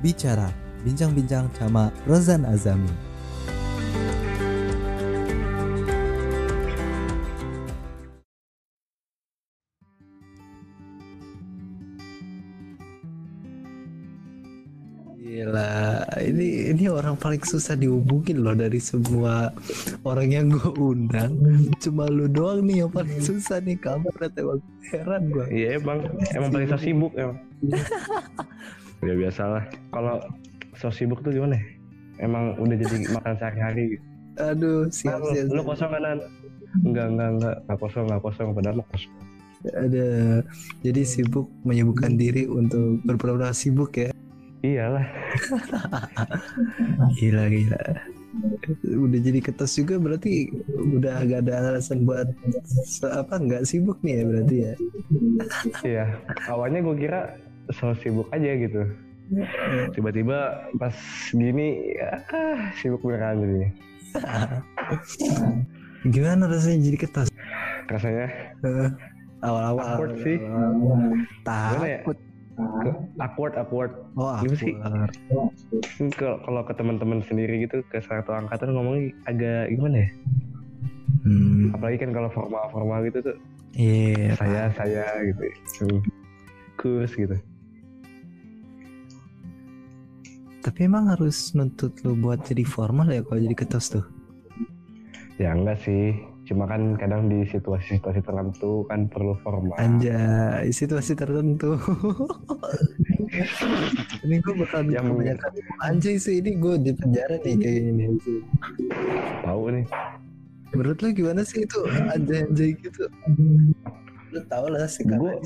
Bicara, bincang-bincang sama Rozan Azami. Gila, ini ini orang paling susah dihubungin loh dari semua orang yang gue undang. Cuma lu doang nih yang paling susah nih kabar emang heran gue. Iya emang emang paling sibuk emang. ya biasalah. Kalau so sibuk tuh gimana? ya? Emang udah jadi makan sehari-hari. Aduh, siap Lu, siap. lu siap. kosong kanan? Enggak enggak enggak enggak kosong enggak kosong padahal lu kosong. Ada jadi sibuk menyibukkan diri untuk berpura-pura sibuk ya. Iyalah. Gila gila. Udah jadi ketos juga berarti udah gak ada alasan buat apa nggak sibuk nih ya berarti ya. Iya. Awalnya gue kira so sibuk aja gitu. Tiba-tiba pas gini ya sibuk beneran jadi. Gimana rasanya jadi ketos? Rasanya Awal-awal. Awkward sih. Ya? Takut. ke- awkward awkward. Oh, Gimana sih? Ini Kalau kalau ke teman-teman sendiri gitu ke satu angkatan ngomongnya agak gimana ya? Hmm, Apalagi kan kalau formal-formal gitu tuh Iya. saya saya gitu. Hmm. Kurs gitu. Tapi emang harus nuntut lu buat jadi formal ya kalau jadi ketos tuh. Ya enggak sih. Cuma kan kadang di situasi-situasi tertentu kan perlu formal. Anjay, situasi tertentu. ini gue bakal Yang- kebanyakan anjay sih ini gue di penjara nih kayak gini. Tahu nih. Menurut lu gimana sih itu anjay-anjay gitu? Lu tau lah sih kan Gua-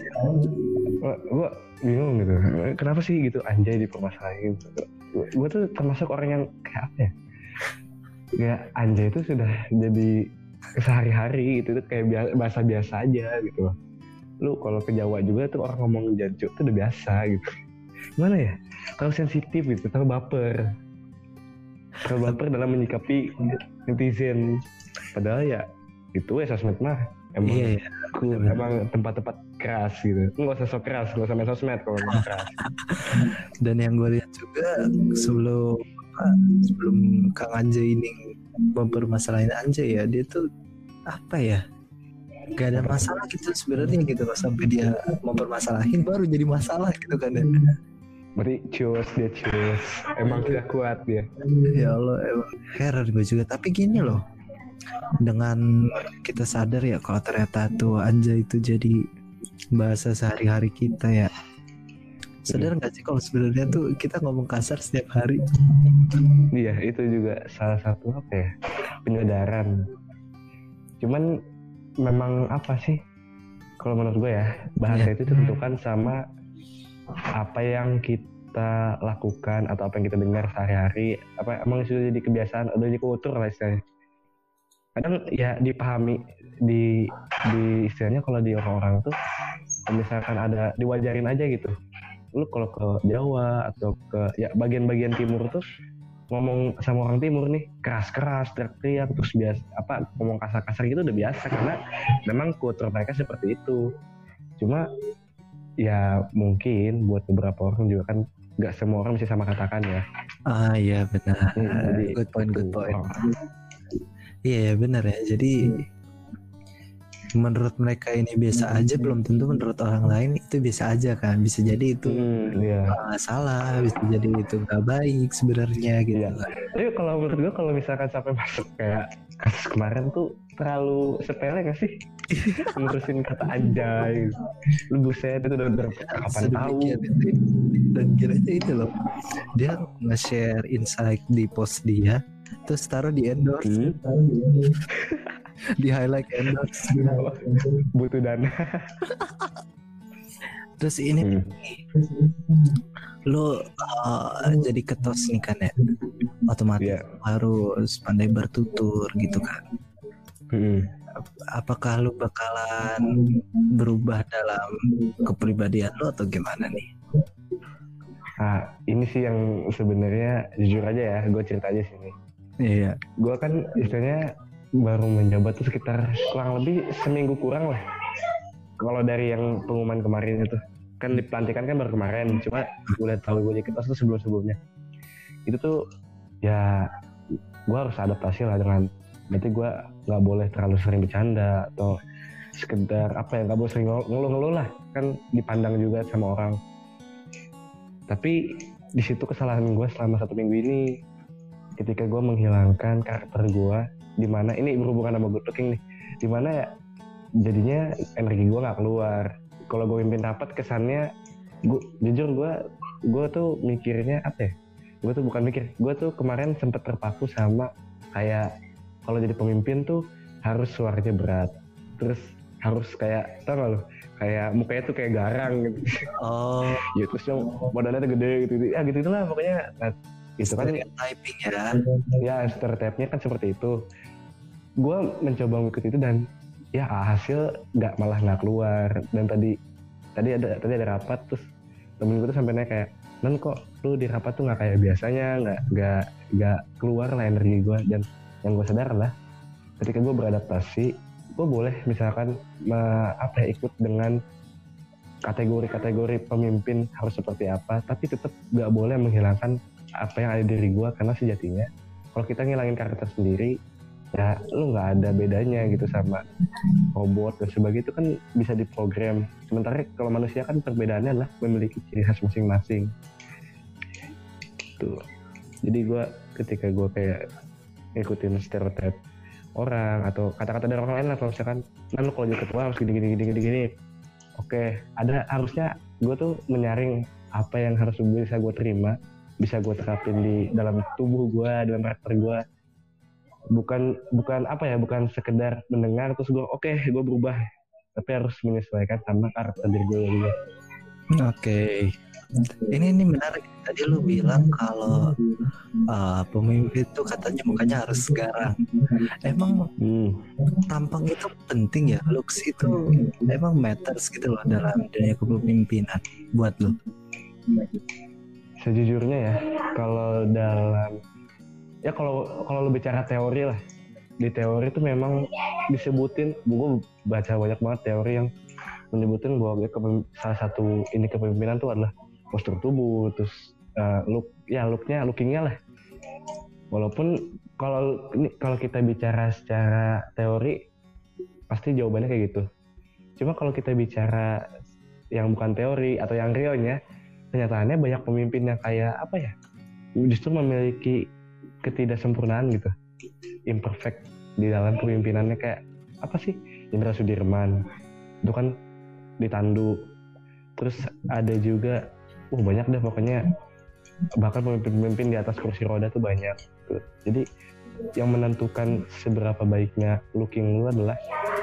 Gua, gua bingung gitu. Kenapa sih gitu anjay dipermasalahin? Gue tuh termasuk orang yang kayak apa ya? Kayak anjay itu sudah jadi sehari-hari gitu itu kayak bia- bahasa biasa aja gitu loh. Lu kalau ke Jawa juga tuh orang ngomong jancuk tuh udah biasa gitu. Gimana ya? Terlalu sensitif gitu, terlalu baper. Terlalu baper dalam menyikapi netizen. Padahal ya itu ya sosmed mah emang Iya, iya. cool, bener. emang tempat-tempat keras gitu. Nggak usah sok keras, nggak usah main sosmed kalau nggak keras. Dan yang gue lihat juga sebelum sebelum Kang Anjay ini mempermasalahin Anjay ya dia tuh apa ya? Gak ada masalah gitu sebenarnya gitu loh sampai dia mempermasalahin baru jadi masalah gitu kan ya. Berarti cus dia cus. Emang tidak kuat dia. Ya Allah emang heran gue juga tapi gini loh dengan kita sadar ya kalau ternyata tuh Anjay itu jadi bahasa sehari-hari kita ya sadar nggak sih kalau sebenarnya tuh kita ngomong kasar setiap hari Iya, itu juga salah satu apa ya? Penyadaran. Cuman memang apa sih? Kalau menurut gue ya, bahasa Iya. itu ditentukan sama apa yang kita lakukan atau apa yang kita dengar sehari-hari. Apa emang sudah jadi kebiasaan, udah jadi kultur lah istilahnya. Kadang ya dipahami di di istilahnya kalau di orang-orang tuh misalkan ada diwajarin aja gitu. Lu kalau ke Jawa atau ke ya bagian-bagian timur tuh ngomong sama orang timur nih keras-keras teriak-teriak terus biasa apa ngomong kasar-kasar gitu udah biasa karena memang kultur mereka seperti itu. Cuma ya mungkin buat beberapa orang juga kan nggak semua orang bisa sama katakan ya. Ah iya benar. Hmm, jadi good point good point. Oh, iya ya benar ya. Jadi menurut mereka ini biasa aja belum tentu menurut orang lain itu biasa aja kan bisa jadi itu hmm, iya. ah, salah bisa jadi itu nggak baik sebenarnya gitu Iya. Tapi kalau menurut gue kalau misalkan sampai masuk kayak kasus kemarin tuh terlalu sepele gak sih? Ngurusin kata anjay. Lu buset itu udah udah kapan tahu? dan kiranya itu loh dia nge-share insight di post dia terus taruh di endorse Hmm. di highlight endorse butuh dana terus ini Hmm. lo uh, jadi ketos nih kan ya otomatis Iya. harus pandai bertutur gitu kan Hmm. apakah lu bakalan berubah dalam kepribadian lo atau gimana nih Nah, ini sih yang sebenarnya jujur aja ya, gue cerita aja sini. Iya. Gue kan istilahnya baru menjabat tuh sekitar kurang lebih seminggu kurang lah. Kalau dari yang pengumuman kemarin itu, kan di pelantikan kan baru kemarin cuma udah tahu gue dikit tuh sebelum sebelumnya itu tuh ya gue harus adaptasi lah dengan berarti gue nggak boleh terlalu sering bercanda atau sekedar apa ya nggak boleh sering ngeluh-ngeluh lah. Kan dipandang juga sama orang. Tapi di situ kesalahan gue selama satu minggu ini ketika gue menghilangkan karakter gue di mana ini berhubungan sama good looking nih di mana ya jadinya energi gue nggak keluar. Kalau gue pimpin rapat kesannya gue jujur gue gue tuh mikirnya apa ya? Gue tuh bukan mikir gue tuh kemarin sempet terpaku sama kayak kalau jadi pemimpin tuh harus suaranya berat terus harus kayak tau gak lo kayak mukanya tuh kayak garang gitu. Oh. Ya terus yang badannya tuh gede gitu, gitu ya gitu itulah pokoknya. Nah, itu kan typing ya? Ya stereotipnya kan seperti itu. Gue mencoba mengikuti itu dan ya hasil nggak malah nggak keluar. Dan tadi tadi ada tadi ada rapat terus temen gue tuh sampai nanya kayak non kok lu di rapat tuh nggak kayak biasanya? Nggak nggak nggak keluar lah energi gue dan yang gue sadar lah ketika gue beradaptasi gue boleh misalkan me, apa ya, ikut dengan kategori-kategori pemimpin harus seperti apa tapi tetap nggak boleh menghilangkan apa yang ada di diri gue karena sejatinya kalau kita ngilangin karakter sendiri ya lu nggak ada bedanya gitu sama robot dan sebagainya. Itu kan bisa diprogram. Sementara kalau manusia kan perbedaannya adalah memiliki ciri khas masing-masing. Tuh. Jadi gue ketika gue kayak ngikutin stereotip orang atau kata-kata dari orang lain lah kalau misalkan nah lu kalau jadi ketua harus gini gini gini gini oke ada harusnya gue tuh menyaring apa yang harus bisa gue terima bisa gue terapin di dalam tubuh gue dalam karakter gue bukan bukan apa ya bukan sekedar mendengar terus gue oke okay, gue berubah. Tapi harus menyesuaikan sama karakter diri gue juga. Oke. Okay. ini ini menarik. Tadi lu bilang kalau uh, pemimpin itu katanya mukanya harus garang emang hmm. tampang itu penting ya? Looks itu emang matters gitu loh dalam dunia kepemimpinan buat lu sejujurnya ya kalau dalam ya kalau kalau bicara teori lah. Di teori itu memang disebutin gue baca banyak banget teori yang menyebutin bahwa salah satu ini kepemimpinan itu adalah postur tubuh terus uh, look ya looknya lookingnya lah. Walaupun kalau ini kalau kita bicara secara teori pasti jawabannya kayak gitu. Cuma kalau kita bicara yang bukan teori atau yang realnya kenyataannya banyak pemimpin yang kayak apa ya justru memiliki ketidaksempurnaan gitu. Imperfect di dalam kepemimpinannya kayak apa sih Indra Sudirman itu kan ditandu. Terus ada juga uh banyak deh pokoknya. Bahkan pemimpin-pemimpin di atas kursi roda tuh banyak. Jadi yang menentukan seberapa baiknya looking lu adalah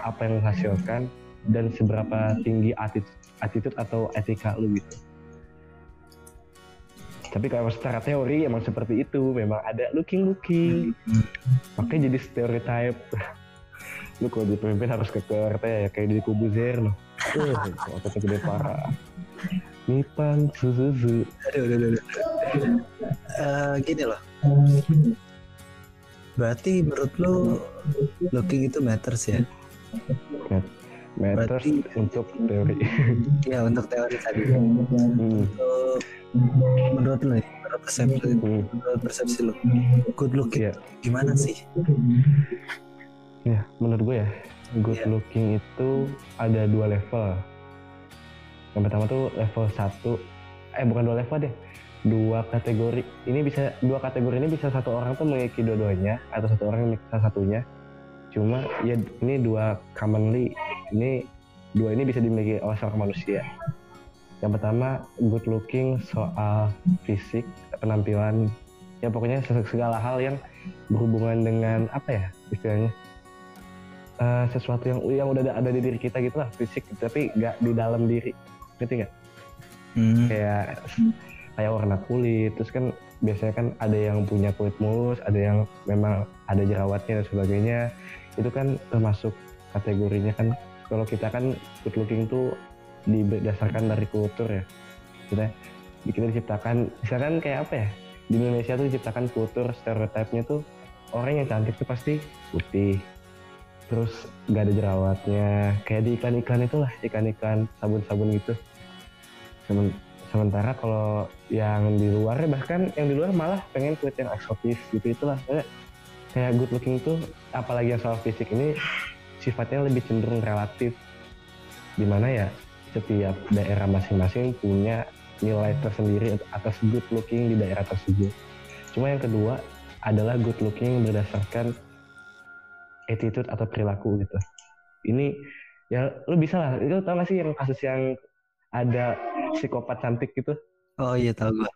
apa yang menghasilkan dan seberapa tinggi attitude, attitude atau etika lu gitu tapi kalau secara teori emang seperti itu memang ada looking looking makanya jadi stereotype. Lu kalau di pemimpin harus keker ya kayak di kubuzer loh uh ototnya gede parah. Nipan Suzuzu. Aduh aduh aduh uh, gini loh. Berarti menurut lu looking itu matters ya matters berarti, untuk teori. Ya untuk teori tadi. Hmm. untuk menurut lo ya menurut persepsi hmm. menurut persepsi lo good look ya. gimana sih? Ya menurut gue ya good yeah. looking itu ada dua level. Yang pertama tuh level satu eh bukan dua level deh dua kategori. Ini bisa dua kategori ini bisa satu orang tuh memiliki dua-duanya atau satu orang memiliki salah satunya. Cuma ya ini dua commonly ini dua ini bisa dimiliki oleh seorang manusia yang pertama good looking soal fisik, penampilan, ya pokoknya segala hal yang berhubungan dengan apa ya istilahnya uh, sesuatu yang yang udah ada, ada di diri kita gitu lah fisik, tapi nggak di dalam diri, ngerti nggak? Hmm. Kayak kayak warna kulit, terus kan biasanya kan ada yang punya kulit mulus, ada yang memang ada jerawatnya dan sebagainya, itu kan termasuk kategorinya kan kalau kita kan good looking tuh didasarkan dari kultur ya. Kita kita diciptakan misalkan kayak apa ya? Di Indonesia tuh diciptakan kultur stereotipnya tuh orang yang cantik tuh pasti putih. Terus gak ada jerawatnya. Kayak di iklan-iklan itulah iklan-iklan sabun-sabun gitu. Semen- sementara kalau yang di luar bahkan yang di luar malah pengen kulit yang eksotis gitu itulah. Kayak good looking tuh apalagi yang soal fisik ini sifatnya lebih cenderung relatif. Di mana ya setiap daerah masing-masing punya nilai tersendiri atas good looking di daerah tersebut. Cuma yang kedua adalah good looking berdasarkan attitude atau perilaku gitu. Ini ya lu bisa lah. Itu tau gak sih yang kasus yang ada psikopat cantik gitu? Oh iya tahu gue.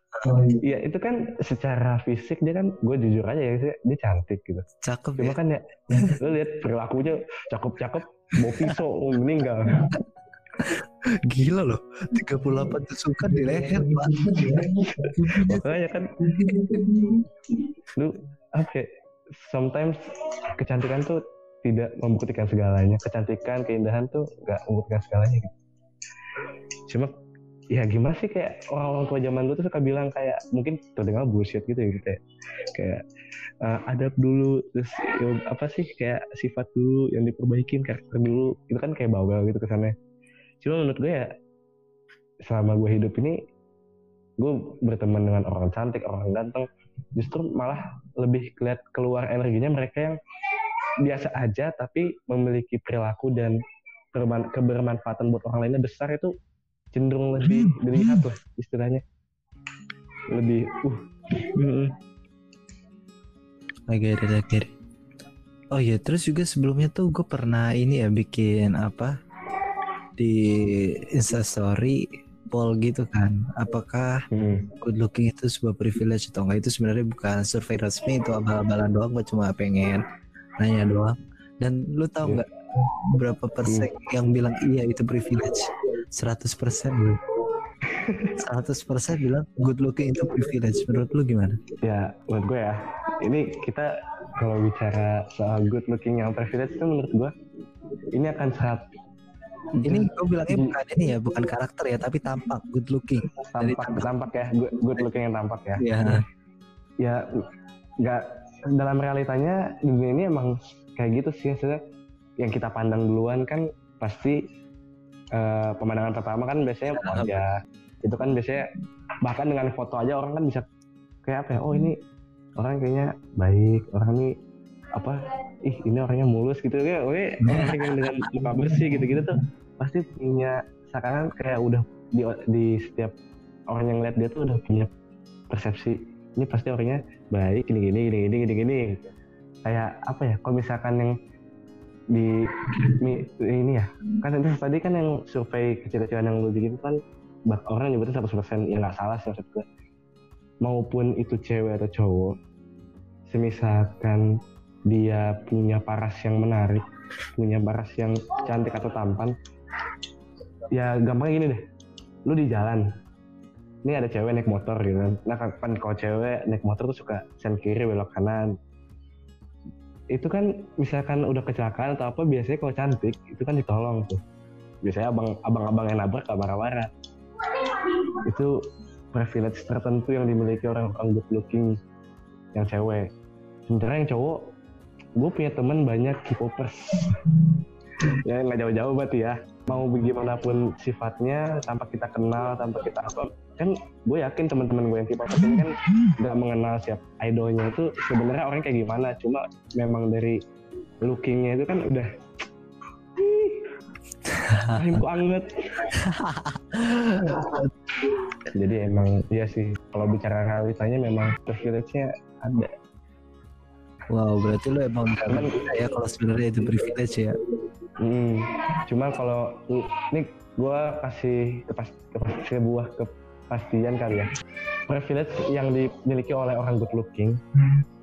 Iya itu kan secara fisik dia kan gue jujur aja ya dia, dia cantik gitu. Cakep Cuma ya. kan ya lu lihat perilakunya cakep-cakep mau pisau mau meninggal. Gila loh. 38 tusukan di leher, Pak. Makanya kan lu apa ya, sometimes kecantikan tuh tidak membuktikan segalanya. Kecantikan, keindahan tuh nggak membuktikan segalanya gitu. Cuma ya gimana sih kayak orang-orang tua zaman dulu tuh suka bilang kayak mungkin terdengar bullshit gitu ya kayak kayak uh, adab dulu terus ya, apa sih kayak sifat dulu yang diperbaikin karakter dulu. Itu kan kayak bawel gitu kesannya. Cuma menurut gue ya selama gue hidup ini gue berteman dengan orang cantik orang ganteng justru malah lebih keliat keluar energinya mereka yang biasa aja tapi memiliki perilaku dan berman- kebermanfaatan buat orang lainnya besar itu cenderung lebih dilihat lah istilahnya lebih uh I get it, I get it. Oh iya, terus juga sebelumnya tuh gue pernah ini ya bikin apa di Instastory poll gitu kan. Apakah mm. good looking itu sebuah privilege atau enggak? Itu sebenarnya bukan survei resmi itu abal-abalan doang. Gue cuma pengen nanya doang. Dan lu tahu Iya. nggak berapa persen yang bilang iya itu privilege? 100 persen bro. 100% bilang good looking itu privilege. Menurut lu gimana? ya menurut gue ya ini kita kalau bicara soal good looking yang privilege itu menurut gue ini akan sangat Ini gue bilangnya bukan ini ya, bukan karakter ya, tapi tampak good looking. Dari tampak tampak ya good, good looking yang tampak ya Ya, ya nggak dalam realitanya dunia ini emang kayak gitu sih maksudnya yang kita pandang duluan kan pasti eh, pemandangan pertama kan biasanya Ya. itu kan biasanya bahkan dengan foto aja orang kan bisa kayak apa ya oh ini orang kayaknya baik orang ini apa ih ini orangnya mulus gitu. Ya Weh, orang yang dengan muka bersih gitu-gitu tuh pasti punya sekarang kayak udah di, di setiap orang yang lihat dia tuh udah punya persepsi ini pasti orangnya baik gini gini gini gini gini gini kayak apa ya kalau misalkan yang di mi- ini ya. Kan itu tadi kan yang survei kecil-kecilan yang lu bikin kan orang nyebutnya 100% ya nggak salah sih maksud gue. Maupun itu cewek atau cowok semisalkan dia punya paras yang menarik punya paras yang cantik atau tampan ya gampang gini deh. Lu di jalan ini ada cewek naik motor gitu kan. Nah kan kalau cewek naik motor tuh suka sen kiri belok kanan itu kan misalkan udah kecelakaan atau apa biasanya kalau cantik itu kan ditolong tuh. Biasanya abang abang-abang yang nabrak gak marah-marah. Itu privilege tertentu yang dimiliki orang-orang good looking yang cewek. Sementara yang cowok gue punya temen banyak K-popers. Ya nggak jauh-jauh berarti ya. Mau bagaimanapun sifatnya tanpa kita kenal tanpa kita apa kan gue yakin teman-teman gue yang K-popers ini kan nggak mengenal siap idolnya itu sebenarnya orang kayak gimana. Cuma memang dari lookingnya itu kan udah Rahimku anget. Jadi emang iya sih kalau bicara realitanya memang privilege-nya ada. Wow berarti lu emang kan ya kalau sebenarnya itu privilege ya. Hmm, cuma kalau ini gue kasih kepas, kepas, sebuah kepastian kali ya. Privilege yang dimiliki oleh orang good looking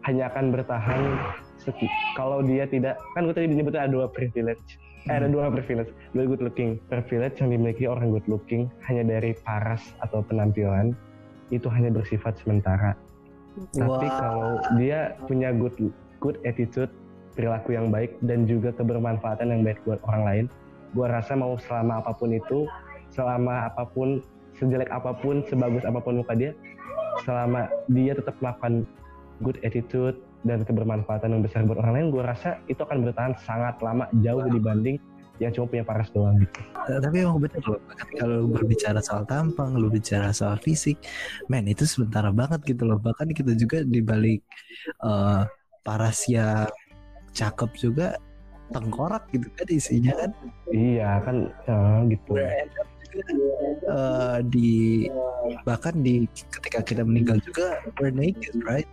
hanya akan bertahan seki. Kalau dia tidak, kan gue tadi menyebutnya ada dua privilege. Eh, ada dua privilege, dua good looking. Privilege yang dimiliki orang good looking hanya dari paras atau penampilan itu hanya bersifat sementara. Tapi Wow. kalau dia punya good good attitude, perilaku yang baik dan juga kebermanfaatan yang baik buat orang lain, gua rasa mau selama apa pun itu, selama apa pun sejelek apa pun, sebagus apa pun muka dia, selama dia tetap melakukan good attitude dan kebermanfaatan yang besar buat orang lain, gua rasa itu akan bertahan sangat lama jauh dibanding yang cuma punya paras doang gitu. Eh, tapi emang bener loh kalau berbicara soal tampang lu bicara soal fisik men itu sementara banget gitu loh. Bahkan kita juga dibalik eh paras yang cakep juga tengkorak gitu kan isinya kan. Iya kan ya, gitu. We're end up eh, di bahkan di ketika kita meninggal juga we're naked right?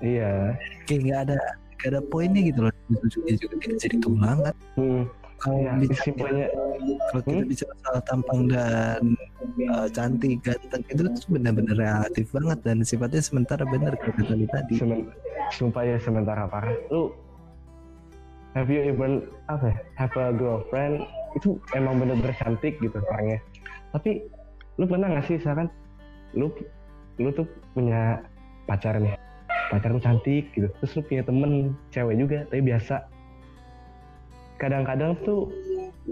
Iya. Kayak nggak ada nggak ada poinnya gitu loh. Juga kita jadi tulang kan hmm, kalau ya, bicara simpelnya kalau kita Hmm? bicara soal tampang dan uh, cantik ganteng itu tuh benar-benar relatif banget dan sifatnya sementara benar kata lu tadi. Semen, sumpah ya sementara parah. Lu have you even apa ya, have a girlfriend? Itu emang bener-bener cantik gitu orangnya. Tapi lu pernah gak sih misalkan lu lu tuh punya pacar nih pacar lu cantik gitu terus lu punya temen cewek juga tapi biasa. Kadang-kadang tuh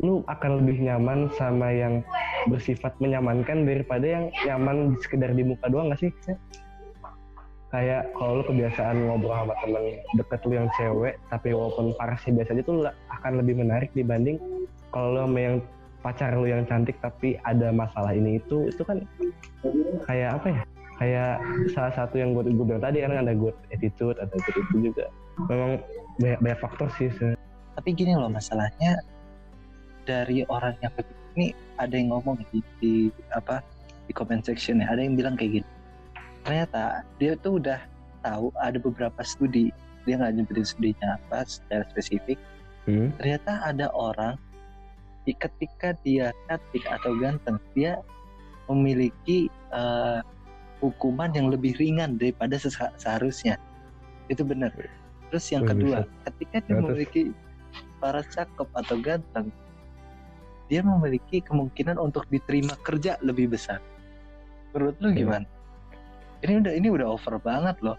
lu akan lebih nyaman sama yang bersifat menyamankan daripada yang nyaman sekedar di muka doang gak sih kayak kalau lu kebiasaan ngobrol sama temen deket lu yang cewek tapi walaupun parasnya biasa aja tuh akan lebih menarik dibanding kalau lu sama yang pacar lu yang cantik tapi ada masalah ini. Itu itu kan kayak apa ya? Kayak salah satu yang gue gue bilang tadi kan ada good attitude ada good itu juga. Memang banyak, banyak faktor sih se- tapi gini loh masalahnya dari orang yang ini ada yang ngomong di, di apa di comment section ya ada yang bilang kayak gini ternyata dia tuh udah tahu ada beberapa studi. Dia nggak nyebutin studinya apa secara spesifik. Hmm? ternyata ada orang di- ketika dia cantik atau ganteng dia memiliki eh, hukuman yang lebih ringan daripada seharusnya. Itu benar. Terus yang kedua ketika dia Terus? memiliki para cakep atau ganteng dia memiliki kemungkinan untuk diterima kerja lebih besar. Menurut lu Iya. gimana ini udah ini udah over banget loh.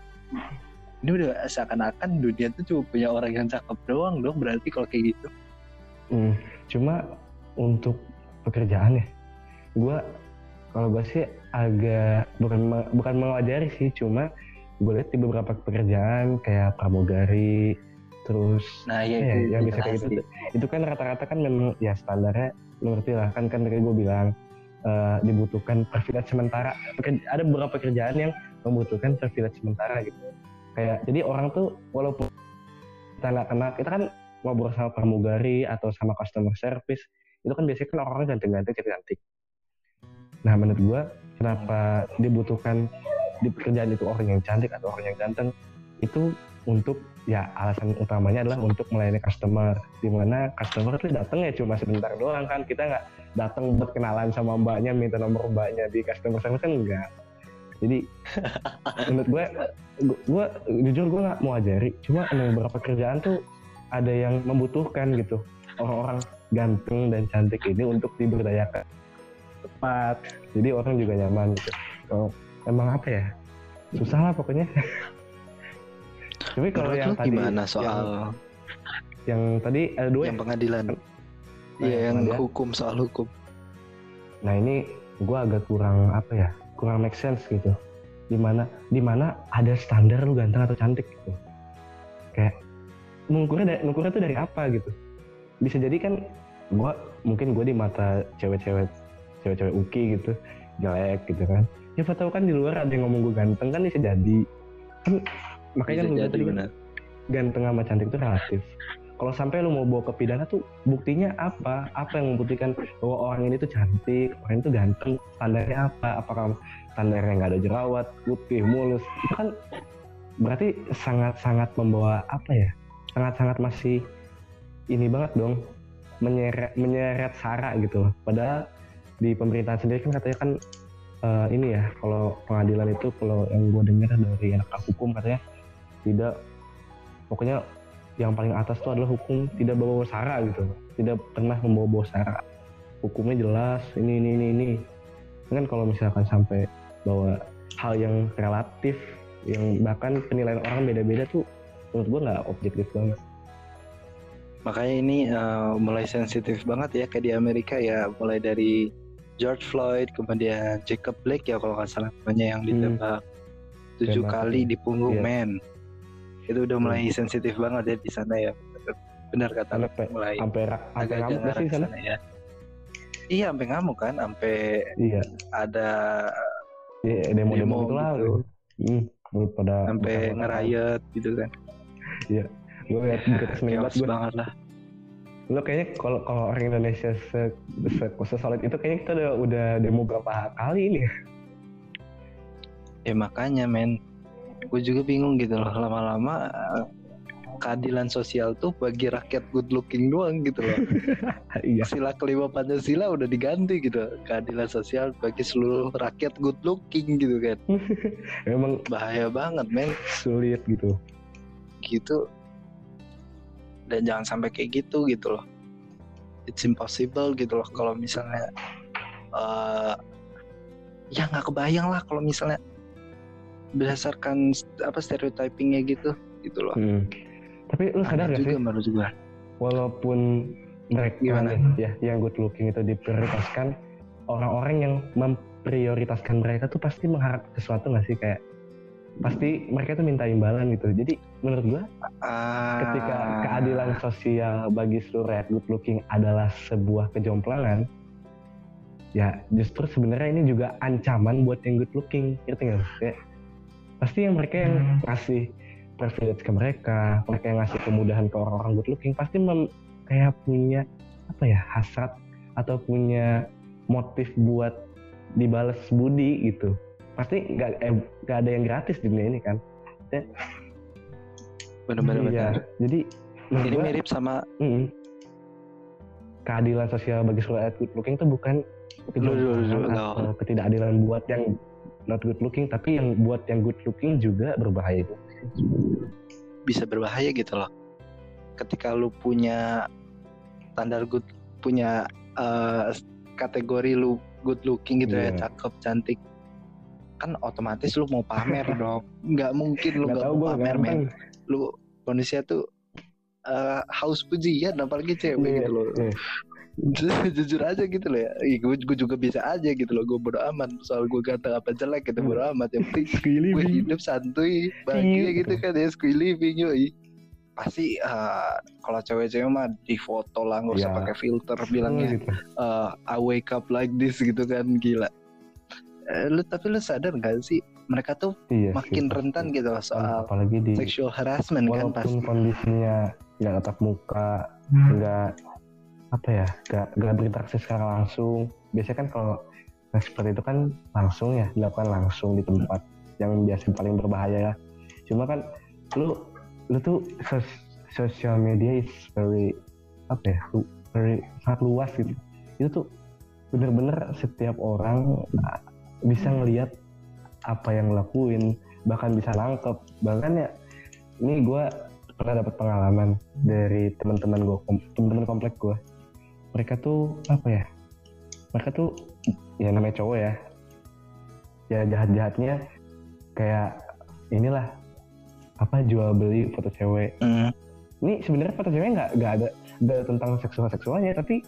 Ini udah seakan-akan dunia tuh cuma punya orang yang cakep doang dong berarti kalau kayak gitu. Hmm, cuma untuk pekerjaan ya, gue kalau gue sih agak bukan bukan mengajari sih, cuma gue lihat di beberapa pekerjaan kayak pramugari, terus Nah ya, ya, itu, yang itu bisa kayak gitu, itu kan rata-rata kan memang ya standarnya lu ngerti lah kan kan tadi gue bilang eh, dibutuhkan privilege sementara. Ada beberapa pekerjaan yang membutuhkan privilege sementara gitu. Kayak jadi orang tuh walaupun kita nggak kenal, kita kan ngobrol sama pramugari atau sama customer service itu kan biasanya kan orang-orang ganteng-ganteng cantik-cantik. Nah menurut gua kenapa dibutuhkan di pekerjaan itu orang yang cantik atau orang yang ganteng itu untuk ya alasan utamanya adalah untuk melayani customer di mana customer tuh datang ya cuma sebentar doang kan kita nggak datang buat kenalan sama mbaknya minta nomor mbaknya di customer service kan enggak. Jadi menurut gue gue jujur gue nggak mau ajari. Cuma emang beberapa kerjaan tuh ada yang membutuhkan gitu. Orang-orang ganteng dan cantik ini untuk diberdayakan. Tepat. Jadi orang juga nyaman gitu. Kalau emang apa ya? Susah lah pokoknya. Tapi kalau yang tadi gimana yang- soal yang, tadi ada dua yang ya? pengadilan? Nah, Iya yang pengadilan. hukum soal hukum. Nah ini gue agak kurang apa ya, kurang make sense gitu. Di mana di mana ada standar lu ganteng atau cantik gitu. Kayak mengukurnya dari, mengukurnya tuh dari apa gitu. Bisa jadi kan gue mungkin gue di mata cewek-cewek cewek-cewek uki gitu jelek gitu kan. Ya tahu kan di luar ada yang ngomong gue ganteng kan bisa jadi. Kan makanya kan Bisa gua jadi tadi kan benar. ganteng sama cantik itu relatif. Kalau sampai lu mau bawa ke pidana tuh buktinya apa? Apa yang membuktikan bahwa orang ini tuh cantik, orang itu ganteng? Standarnya apa? Apakah standarnya nggak ada jerawat, putih, mulus? Itu kan berarti sangat-sangat membawa apa ya? Sangat-sangat masih ini banget dong menyeret menyeret sara gitu. Padahal di pemerintahan sendiri kan katanya kan eh, ini ya kalau pengadilan itu kalau yang gue dengar dari anak hukum katanya tidak pokoknya yang paling atas itu adalah hukum tidak bawa sara gitu. Tidak pernah membawa bawa sara. Hukumnya jelas ini ini ini ini. Kan kalau misalkan sampai bawa hal yang relatif yang bahkan penilaian orang beda-beda tuh menurut gua nggak objektif banget. Makanya ini eh, mulai sensitif banget ya kayak di Amerika ya, mulai dari George Floyd, kemudian Jacob Blake ya kalau nggak salah namanya yang ditembak tujuh kali di punggung Iya. men. Itu udah mulai sensitif banget ya di sana ya. benar kata lu mulai sampai agak ngamuk sih sana. ya. Iya sampai ngamuk kan sampai iya. ada iya demo-demo Demo gitu lah gitu. hmm, pada sampai ngerayat gitu kan. Gue liat berita seni banget gue banget lah. Lo kayaknya kalau kalau orang Indonesia se, se, sesolid itu kayaknya kita udah udah demo berapa kali ini ya ya makanya men gue juga bingung gitu loh. Lama-lama eh, keadilan sosial tuh bagi rakyat good looking doang gitu loh. Iya. Sila kelima Pancasila udah diganti gitu. Keadilan sosial bagi seluruh rakyat good looking gitu kan. Memang bahaya banget men. sulit gitu. Gitu. Dan jangan sampai kayak gitu gitu loh. It's impossible gitu loh kalau misalnya eh ya nggak kebayang lah kalau misalnya berdasarkan apa stereotypingnya gitu gitu loh Hmm. Tapi lu sadar Ada gak juga sih, menurut juga walaupun mereka Gimana? nih, ya yang good looking itu diprioritaskan, orang-orang yang memprioritaskan mereka tuh pasti mengharap sesuatu gak sih kayak pasti mereka tuh minta imbalan gitu. Jadi menurut gua Ah, ketika keadilan sosial bagi seluruh rakyat good looking adalah sebuah kejomplangan, ya justru sebenarnya ini juga ancaman buat yang good looking, ngerti nggak? Kayak pasti yang mereka yang ngasih privilege ke mereka, mereka yang ngasih kemudahan ke orang-orang good looking, pasti mem- kayak punya apa ya hasrat atau punya motif buat dibales budi gitu. Pasti nggak eh, nggak ada yang gratis di dunia ini kan? bener-bener Iya. bener. Jadi ini gua- mirip sama Mm. Keadilan sosial bagi seluruh rakyat good looking itu bukan ketidakadilan buat yang not good looking, tapi yang buat yang good looking juga berbahaya itu. bisa berbahaya gitu loh ketika lu punya standar good punya eh, kategori lu good looking gitu Iya. ya cakep cantik kan otomatis lu mau pamer dong nggak mungkin lu Nggak mau pamer men lu manusia tuh eh, haus pujian apalagi cewek Iya, gitu loh iya. jujur aja gitu loh ya gue, gue juga bisa aja gitu loh gue bodo amat soal gue ganteng apa jelek gitu bodo amat yang penting gue hidup santuy bahagia Iya. gitu kan ya squee living yoi pasti eh, kalau cewek-cewek mah di foto lah nggak usah Iya. pakai filter bilangnya gitu. eh, I wake up like this gitu kan gila Eh, lu tapi lu sadar gak sih mereka tuh Iya makin sih. rentan gitu loh soal apalagi di sexual harassment kan pasti kondisinya nggak tatap muka, nggak apa ya, nggak nggak berinteraksi secara langsung. Biasanya kan kalau nah, seperti itu kan langsung ya dilakukan langsung di tempat yang biasa paling berbahaya ya. Cuma kan lu lu tuh sos- social media is very apa ya, lu- very sangat luas gitu. Itu tuh bener-bener setiap orang uh, bisa ngelihat apa yang lakuin, bahkan bisa nangkep. Bahkan ya ini gue pernah dapat pengalaman dari teman-teman gue, teman-teman komplek gue. Mereka tuh apa ya? Mereka tuh ya namanya cowok ya. Ya jahat-jahatnya kayak inilah apa jual beli foto cewek. Hmm, Ini sebenarnya foto cewek nggak nggak ada nggak ada tentang seksual seksualnya tapi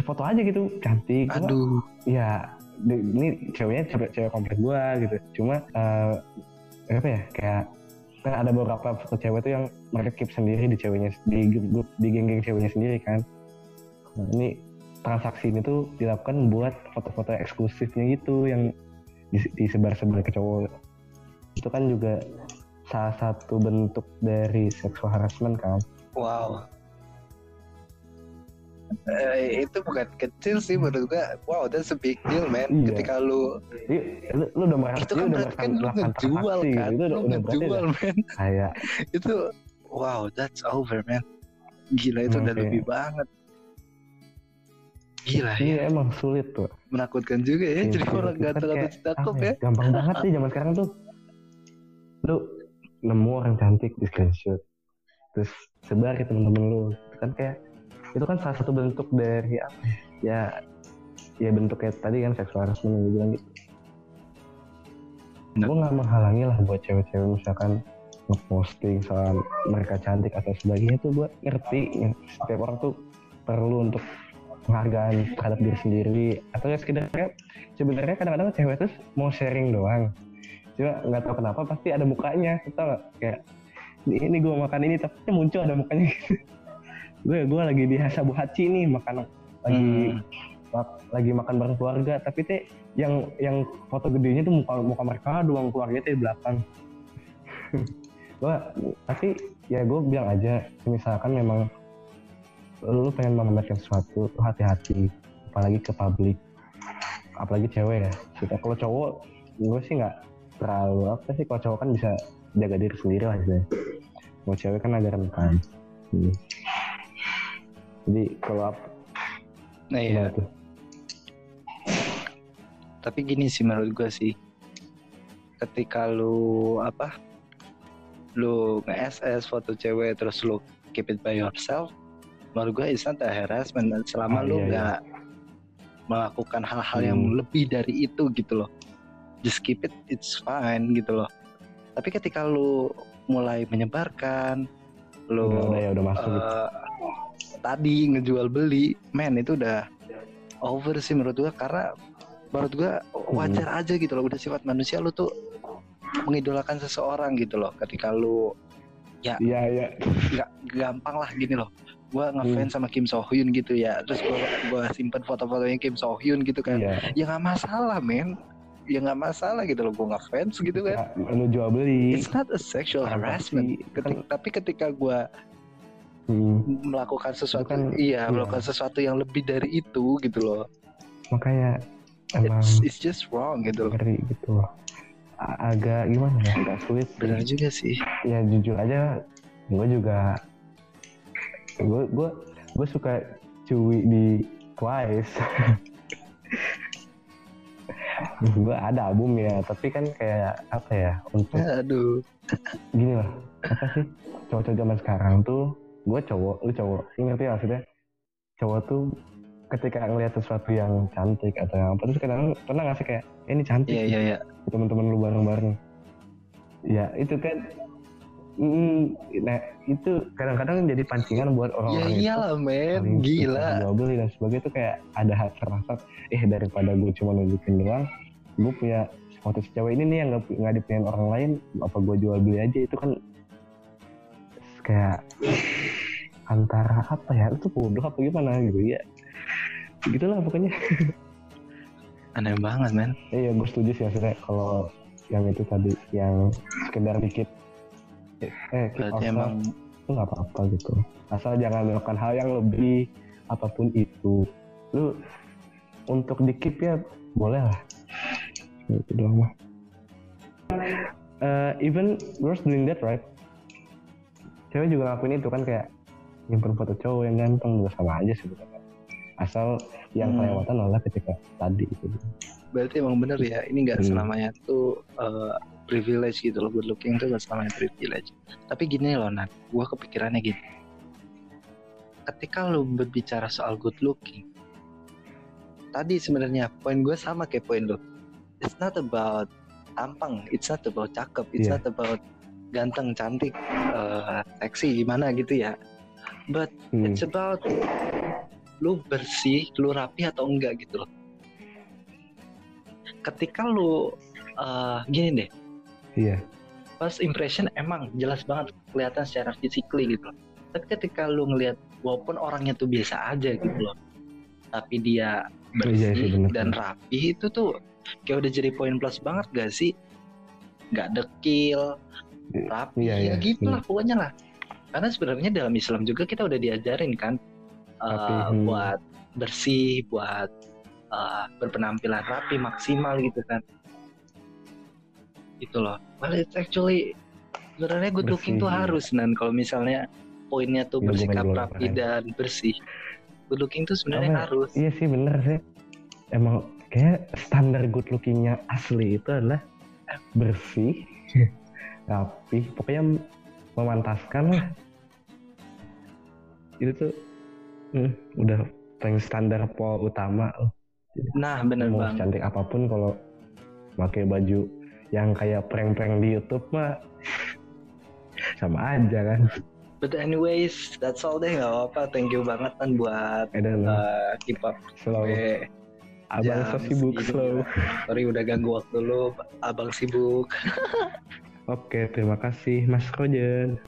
foto aja gitu cantik. Cuma aduh ya di- ini ceweknya cewek cewek komplek gua gitu cuma eh, apa ya kayak kan ada beberapa foto cewek tuh yang mereka keep sendiri di ceweknya di grup di geng-geng ceweknya sendiri kan nah, ini transaksi ini tuh dilakukan buat foto-foto eksklusifnya gitu yang dis- disebar-sebar ke cowok. Itu kan juga salah satu bentuk dari sexual harassment kan? Wow. Eh, itu bukan kecil sih menurut gua wow that's a big deal man. Iya. ketika lu Jadi, lu, lu udah merasa itu kan berarti kan lu ngejual kan? Itu udah, lu udah ngejual udah man. kayak itu wow that's over man. Gila itu udah Oke. lebih banget gila ya Iya emang sulit tuh. menakutkan juga ya jadi Iya, orang itu kan ganteng atau cakep apa ya Gampang banget sih zaman sekarang tuh. Lu nemu orang cantik di screenshot, terus sebar ke temen-temen lu. Itu kan kayak itu kan salah satu bentuk dari apa ya? Ya, ya bentuk kayak tadi kan seksual harassment yang gue bilang gitu. Nah. Gue nggak menghalangi lah buat cewek-cewek misalkan ngeposting soal mereka cantik atau sebagainya tuh gue ngerti ya, setiap orang tuh perlu untuk penghargaan terhadap diri sendiri atau ya sekedar kayak sebenarnya kadang-kadang cewek tuh mau sharing doang. Cuma nggak tahu kenapa pasti ada mukanya nggak? Kayak ini, gue makan ini tapi muncul ada mukanya. Gitu gue gue lagi di Hasabu Hachi nih makan lagi Hmm. mak- lagi makan bareng keluarga. Tapi teh yang yang foto gedenya tuh muka muka mereka doang keluarga teh di belakang. Gue tapi ya gue bilang aja misalkan memang lu pengen memamerkan sesuatu lu hati-hati apalagi ke publik apalagi cewek ya kita kalau cowok gue sih nggak terlalu apa sih kalau cowok kan bisa jaga diri sendiri lah gitu kalau cewek kan agak rentan Hmm. jadi kalau apa Nah, iya. tuh? Tapi gini sih menurut gue sih, ketika lu apa, lu nge-SS foto cewek terus lu keep it by yourself, menurut gue it's not a harassment selama Ah, lu iya, iya. nggak melakukan hal-hal yang Hmm. lebih dari itu gitu loh. Just keep it, it's fine gitu loh. Tapi ketika lu mulai menyebarkan, lu udah, ya udah masuk gitu. eh, tadi ngejual beli, men itu udah over sih menurut gua karena menurut gua wajar aja gitu loh udah sifat manusia lu tuh mengidolakan seseorang gitu loh ketika lu iya iya nggak gampang lah gini loh gua ngefans sama Kim So Hyun gitu ya. Terus gua gua simpen foto-fotonya Kim So Hyun gitu kan. Iya. Ya nggak masalah men. Ya nggak masalah gitu loh gua ngefans gitu kan. Ya, lu jual beli. It's not a sexual Apa harassment. Sih? Keti- tapi ketika gua Hmm, melakukan sesuatu kan- iya iya. melakukan sesuatu yang lebih dari itu gitu loh. Makanya emang it's, it's just wrong gitu loh. ngeri gitu. Loh. A- agak gimana ya? Agak sulit benar juga sih. Ya jujur aja gue juga gue gue gue suka cuy di Twice gue ada album ya tapi kan kayak apa ya untuk aduh. gini lah apa sih? Cowok-cowok zaman sekarang tuh gue cowok lu cowok lu ngerti gak maksudnya? Cowok tuh ketika ngelihat sesuatu yang cantik atau yang apa terus kadang pernah nggak sih kayak eh, ini cantik iya iya iya. teman-teman lu bareng-bareng? Ya itu kan mm, nah itu kadang-kadang jadi pancingan buat ya orang-orang itu. iyalah men. Gila. beli dan sebagainya itu kayak ada rasa eh daripada gue cuma nunjukin doang gue punya si cewek ini nih yang nggak nggak dipengen orang lain apa gue jual beli aja? Itu kan kayak antara apa ya? Itu bodoh apa gimana gitu? Ya gitulah pokoknya. Aneh banget men. Iya, gue setuju sih maksudnya kalau yang itu tadi yang sekedar dikit eh, eh keep berarti outside emang itu nggak apa-apa gitu. Asal jangan melakukan hal yang lebih apa pun itu. Lu untuk dikip ya boleh lah. Itu doang mah. Eh, even girls doing that right? Cewek juga ngelakuin itu kan kayak nyimpen foto cowok yang ganteng juga sama aja sebenarnya. Asal yang Hmm. kelewatan adalah ketika tadi itu. berarti emang bener ya ini nggak Hmm. selamanya tuh uh, privilege gitu loh good looking tuh nggak selamanya privilege tapi gini loh Nat gue kepikirannya gini ketika lu berbicara soal good looking tadi sebenarnya poin gue sama kayak poin lu it's not about tampang it's not about cakep it's Iya. not about ganteng cantik uh, seksi gimana gitu ya but Hmm. It's about lu bersih, lu rapi atau enggak gitu loh. Ketika lu uh, gini deh, Iya. first impression emang jelas banget kelihatan secara physically gitu. Tapi ketika lu ngelihat walaupun orangnya tuh biasa aja gitu loh, tapi dia Iya sih, bersih bener, dan rapi itu tuh kayak udah jadi poin plus banget gak sih? Gak dekil, rapi, Iya, ya iya. gitu lah pokoknya lah. Karena sebenarnya dalam Islam juga kita udah diajarin kan uh, Rapi, hmm. buat bersih, buat uh, berpenampilan rapi maksimal gitu kan. Gitu loh. Well it's actually sebenarnya good looking Bersih, tuh iya. harus nan kalau misalnya poinnya tuh Iya, gua bersikap rapi dan bersih. Good looking tuh sebenarnya ya? harus. Iya sih bener sih. Emang kayak standar good lookingnya asli itu adalah bersih, rapi, pokoknya memantaskan lah. Itu tuh hmm, udah paling standar pol utama. loh. Nah, bener Mau banget. cantik apa pun kalau pakai baju yang kayak prank-prank di YouTube mah sama aja kan. But anyways, that's all deh nggak apa-apa. Thank you banget kan buat I don't know. uh, keep up slow. Abang so jam sibuk segini slow. Sorry udah ganggu waktu lu, abang sibuk. Oke, terima kasih Mas Roger.